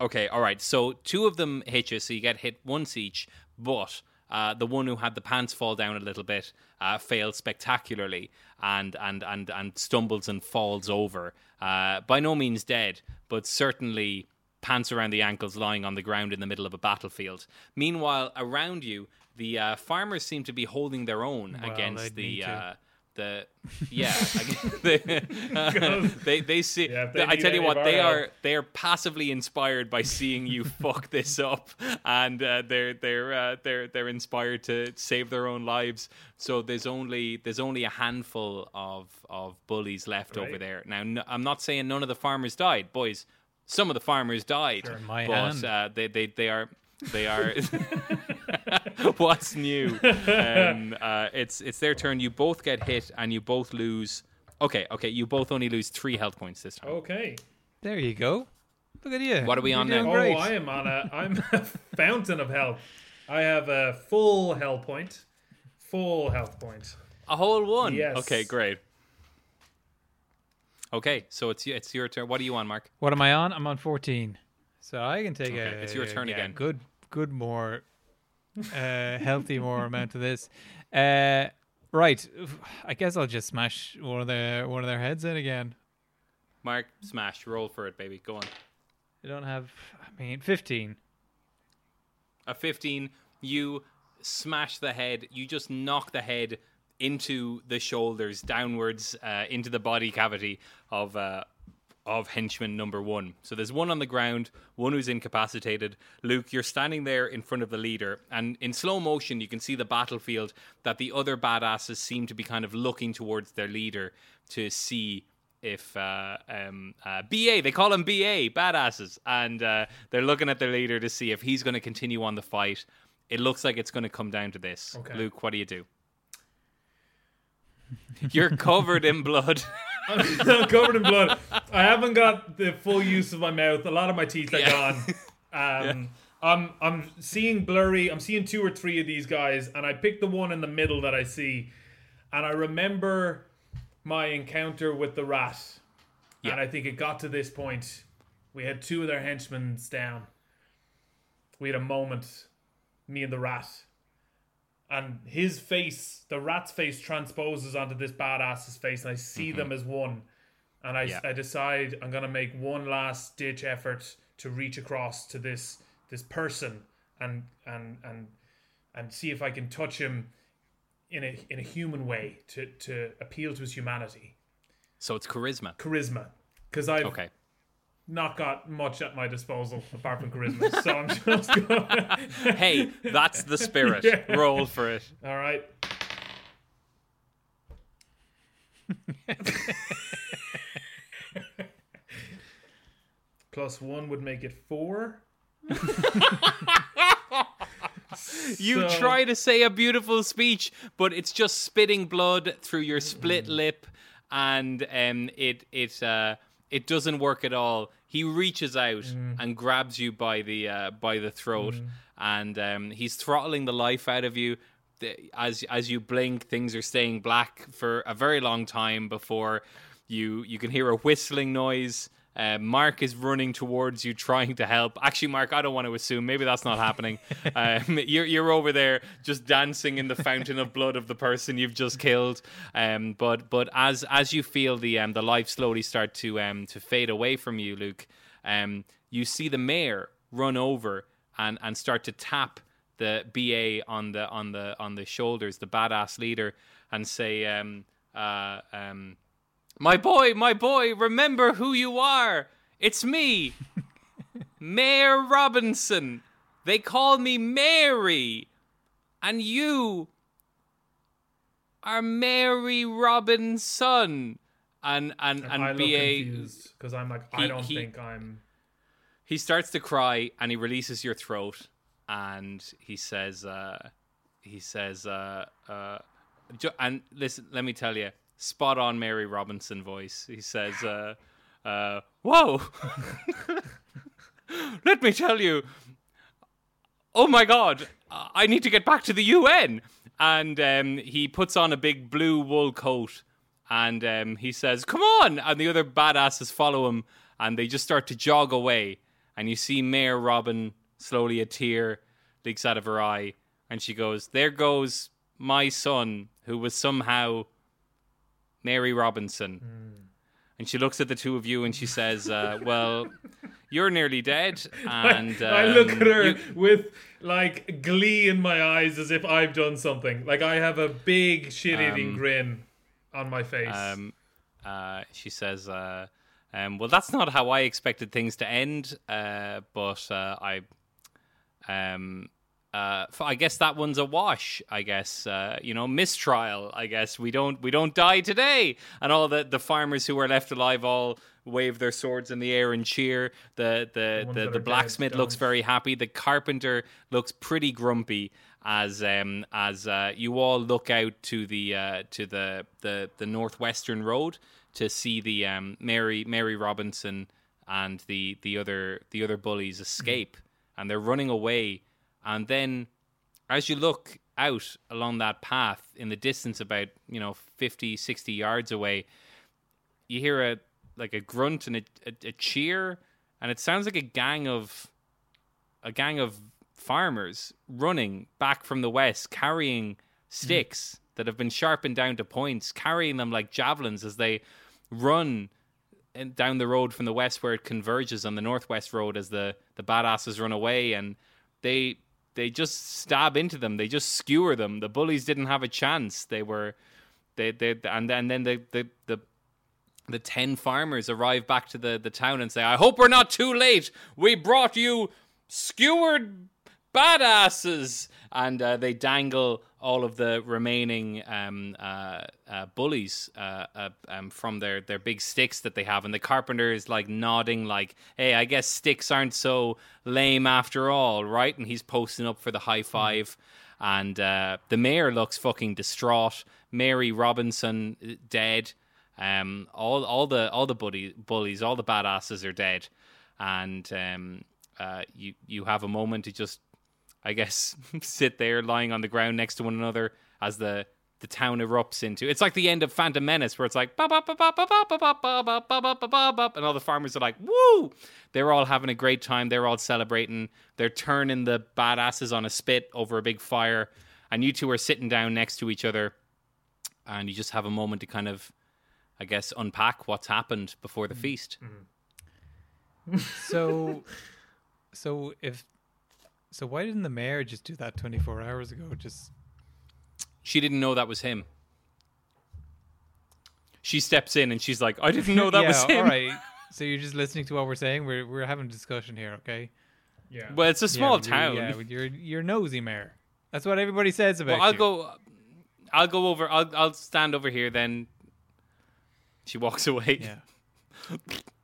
okay, all right. So two of them hit you, so you get hit once each, but. Uh, the one who had the pants fall down a little bit uh, fails spectacularly and, and, and, and stumbles and falls over. Uh, by no means dead, but certainly pants around the ankles lying on the ground in the middle of a battlefield. Meanwhile, around you, the uh, farmers seem to be holding their own Well, against the. Uh, the yeah, they, they they see. Yeah, they I tell you what, they are help. they are passively inspired by seeing you fuck this up, and uh, they're they're uh, they're they're inspired to save their own lives. So there's only there's only a handful of of bullies left over there. Now I'm not saying none of the farmers died, boys. Some of the farmers died, Sure, my but hand. uh, they they they are they are. What's new? Um, uh, it's it's their turn. You both get hit, and you both lose. Okay, okay. You both only lose three health points this time. Okay. there you go. Look at you. What are we You're on doing now? Oh, Great. I am on a. I'm a fountain of health. I have a full health point. Full health point. A whole one. Yes. Okay, great. Okay, so it's it's your turn. What are you on, Mark? What am I on? I'm on 14. So I can take Okay, a. it's your turn yeah, again. Good, good, more uh, healthy, more amount of this. Uh, right. I guess I'll just smash one of their one of their heads in again. Mark, smash, roll for it, baby. Go on. I don't have. I mean, 15. A 15, you smash the head. You just knock the head into the shoulders, downwards uh, into the body cavity of uh, of henchman number one. So there's one on the ground, one who's incapacitated. Luke, you're standing there in front of the leader, and in slow motion, you can see the battlefield that the other badasses seem to be kind of looking towards their leader to see if uh, um, uh, BA, they call him BA, badasses, and uh, they're looking at their leader to see if he's going to continue on the fight. It looks like it's going to come down to this. Okay. Luke, what do you do? You're covered in blood. I'm covered in blood. I haven't got the full use of my mouth. A lot of my teeth are Yeah. gone. Um, I'm I'm seeing blurry. I'm seeing two or three of these guys, and I pick the one in the middle that I see, and I remember my encounter with the rat. And I think it got to this point. We had two of their henchmen down. We had a moment, me and the rat. And his face, the rat's face, transposes onto this badass's face, and I see mm-hmm. them as one. And I, Yeah. I decide I'm gonna make one last ditch effort to reach across to this this person and and and and see if I can touch him in a in a human way to to appeal to his humanity, so it's charisma. charisma, because I've Okay. Not got much at my disposal apart from charisma. so I'm just gonna. Hey, that's the spirit. Yeah. Roll for it. All right. Plus one would make it four. You So- try to say a beautiful speech, but it's just spitting blood through your split Mm. lip, and um, it it uh, it doesn't work at all. He reaches out Mm. and grabs you by the uh, by the throat, and um, he's throttling the life out of you. As as you blink, things are staying black for a very long time before you you can hear a whistling noise. Uh, Mark is running towards you, trying to help. Actually, Mark, I don't want to assume. Maybe that's not happening. Um, you're you're over there just dancing in the fountain of blood of the person you've just killed. Um, but but as as you feel the um, the life slowly start to um to fade away from you, Luke, um, you see the mayor run over and and start to tap the BA on the on the on the shoulders, the badass leader, and say, um, uh, um, "My boy, my boy, remember who you are. It's me, Mayor Robinson. They call me Mary, and you are Mary Robinson." And and and, I look BA confused because I'm like, He- I don't he- think I'm. he starts to cry and he releases your throat and he says uh he says uh uh and listen let me tell you spot on mary robinson voice he says uh uh whoa let me tell you oh my god i need to get back to the un and um he puts on a big blue wool coat and um, he says, "Come on!" And the other badasses follow him, and they just start to jog away. And you see Mayor Robin slowly a tear leaks out of her eye, and she goes, "There goes my son, who was somehow Mary Robinson." And she looks at the two of you, and she says, uh, "Well, you're nearly dead." And I look um, at her you- with like glee in my eyes as if I've done something. Like I have a big shit-eating Um, grin on my face. Um, uh, she says, uh, um, "Well, that's not how I expected things to end, uh, but uh, I, um, uh, I guess that one's a wash. I guess uh, you know, mistrial. I guess we don't we don't die today." And all the the farmers who are left alive all wave their swords in the air and cheer. The the the, the dead blacksmith looks very happy. The carpenter looks pretty grumpy as um as uh, you all look out to the uh, to the, the the northwestern road to see the um Mary Mary Robinson and the the other the other bullies escape and they're running away and then as you look out along that path in the distance about you know 50 60 yards away you hear a like a grunt and a, a, a cheer. And it sounds like a gang of a gang of farmers running back from the west carrying mm-hmm. sticks that have been sharpened down to points carrying them like javelins as they run down the road from the west where it converges on the northwest road as the the badasses run away. And they they just stab into them. They just skewer them. The bullies didn't have a chance. They were they they and then then the the the the 10 farmers arrive back to the, the town and say, I hope we're not too late. We brought you skewered badasses. And uh, they dangle all of the remaining um, uh, uh, bullies uh, uh, um, from their, their big sticks that they have. And the carpenter is like nodding, like, hey, I guess sticks aren't so lame after all, right? And he's posting up for the high five. And uh, the mayor looks fucking distraught. Mary Robinson dead. Um, all all the all the buddy, bullies, all the badasses are dead, and um, uh, you you have a moment to just, I guess, sit there lying on the ground next to one another as the the town erupts into. It's like the end of Phantom Menace, where it's like and all the farmers are like, "Woo!" They're all having a great time. They're all celebrating. They're turning the badasses on a spit over a big fire, and you two are sitting down next to each other, and you just have a moment to kind of, I guess, unpack what's happened before the feast. Mm-hmm. so, so if so why didn't the mayor just do that 24 hours ago? Just She didn't know that was him. She steps in and she's like, I didn't know that yeah, was him. all right. So you're just listening to what we're saying. We're we're having a discussion here, okay? yeah. Well, it's a small yeah, with your- town. Yeah, with your your nosy mayor. That's what everybody says about well, I'll you. go. I'll go over. I'll I'll stand over here. Then she walks away. Yeah.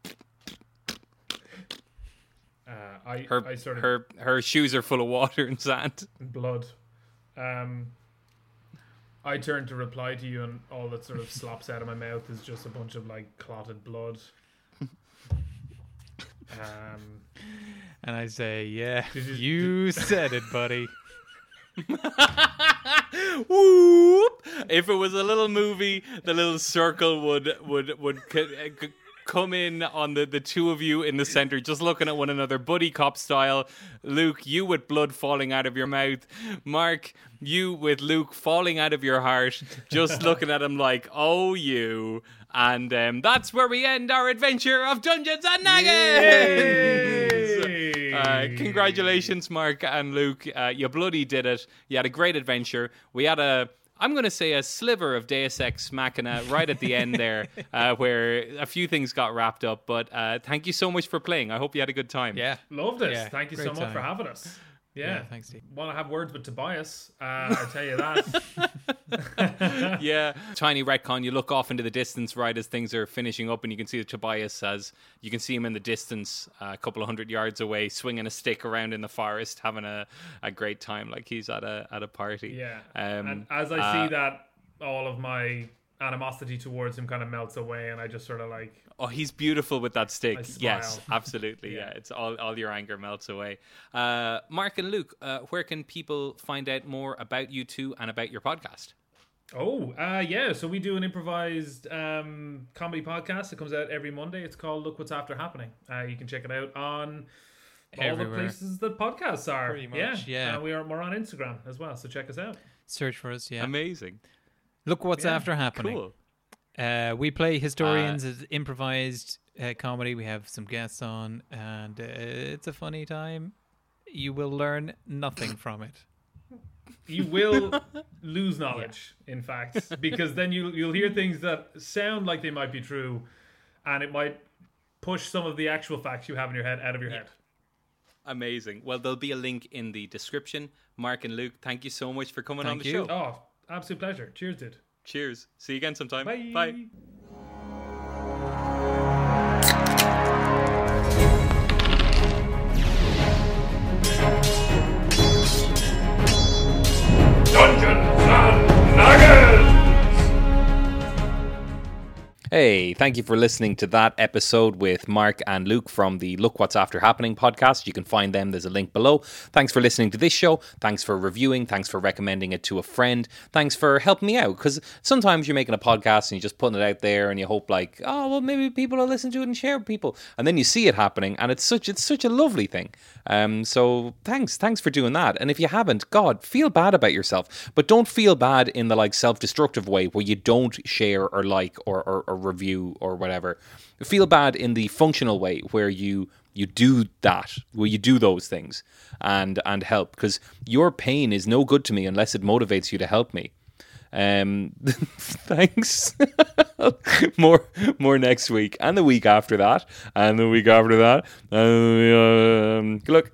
uh, I Her I sort of her her shoes are full of water and sand. blood. Um, I turn to reply to you, and all that sort of slops out of my mouth is just a bunch of like clotted blood. Um, And I say, yeah, you- you said it, buddy. Whoop! If it was a little movie, the little circle would would would c- c- come in on the the two of you in the center, just looking at one another, buddy cop style. Luke, you with blood falling out of your mouth. Mark, you with Luke falling out of your heart, just looking at him like, oh, you. And um, that's where we end our adventure of Dungeons and! Uh, Uh, congratulations, Mark and Luke. Uh, you bloody did it. You had a great adventure. We had a. I'm going to say a sliver of Deus Ex Machina right at the end there, uh, where a few things got wrapped up. But uh, thank you so much for playing. I hope you had a good time. Yeah. Love this. Yeah, Thank you so much time. for having us. Yeah. Yeah, thanks, Steve. Want to have words with Tobias? Uh, I'll tell you that. yeah. Tiny retcon. You look off into the distance right as things are finishing up, and you can see that Tobias has. You can see him in the distance, uh, a couple of hundred yards away, swinging a stick around in the forest, having a, a great time, like he's at a at a party. Yeah. Um, and as I uh, see that, all of my animosity towards him kind of melts away, and I just sort of like, Oh, he's beautiful with that stick. Yes, absolutely. yeah. it's all, all your anger melts away. Uh, Mark and Luke, uh, where can people find out more about you two and about your podcast? oh, uh, yeah. So we do an improvised um, comedy podcast that comes out every Monday. It's called Look What's After Happening. Uh, you can check it out on all the places that podcasts are. Pretty much, yeah. Uh, we are we're on Instagram as well, so check us out. Search for us, yeah. Amazing. Look what's Yeah, after happening. Cool. Uh, we play historians as improvised uh, comedy. We have some guests on, and uh, it's a funny time. You will learn nothing from it. You will lose knowledge, in fact, because then you you'll hear things that sound like they might be true, and it might push some of the actual facts you have in your head out of your head. Amazing. Well, there'll be a link in the description. Mark and Luke, thank you so much for coming on the you. show. Oh, absolute pleasure. Cheers, dude. Cheers. See you again sometime. Bye. Bye. Hey, thank you for listening to that episode with Mark and Luke from the Look What's After Happening podcast. You can find them, there's a link below. Thanks for listening to this show. Thanks for reviewing. Thanks for recommending it to a friend. Thanks for helping me out because sometimes you're making a podcast and you're just putting it out there and you hope, like, oh, well, maybe people will listen to it and share with people. And then you see it happening and it's such, it's such a lovely thing. Um, so thanks, thanks for doing that. And if you haven't, God, feel bad about yourself, but don't feel bad in the like self-destructive way where you don't share or like or, or, or review or whatever. Feel bad in the functional way where you you do that, where you do those things and and help because your pain is no good to me unless it motivates you to help me. Um, thanks. more, more next week, and the week after that, and the week after that. And, um, good luck.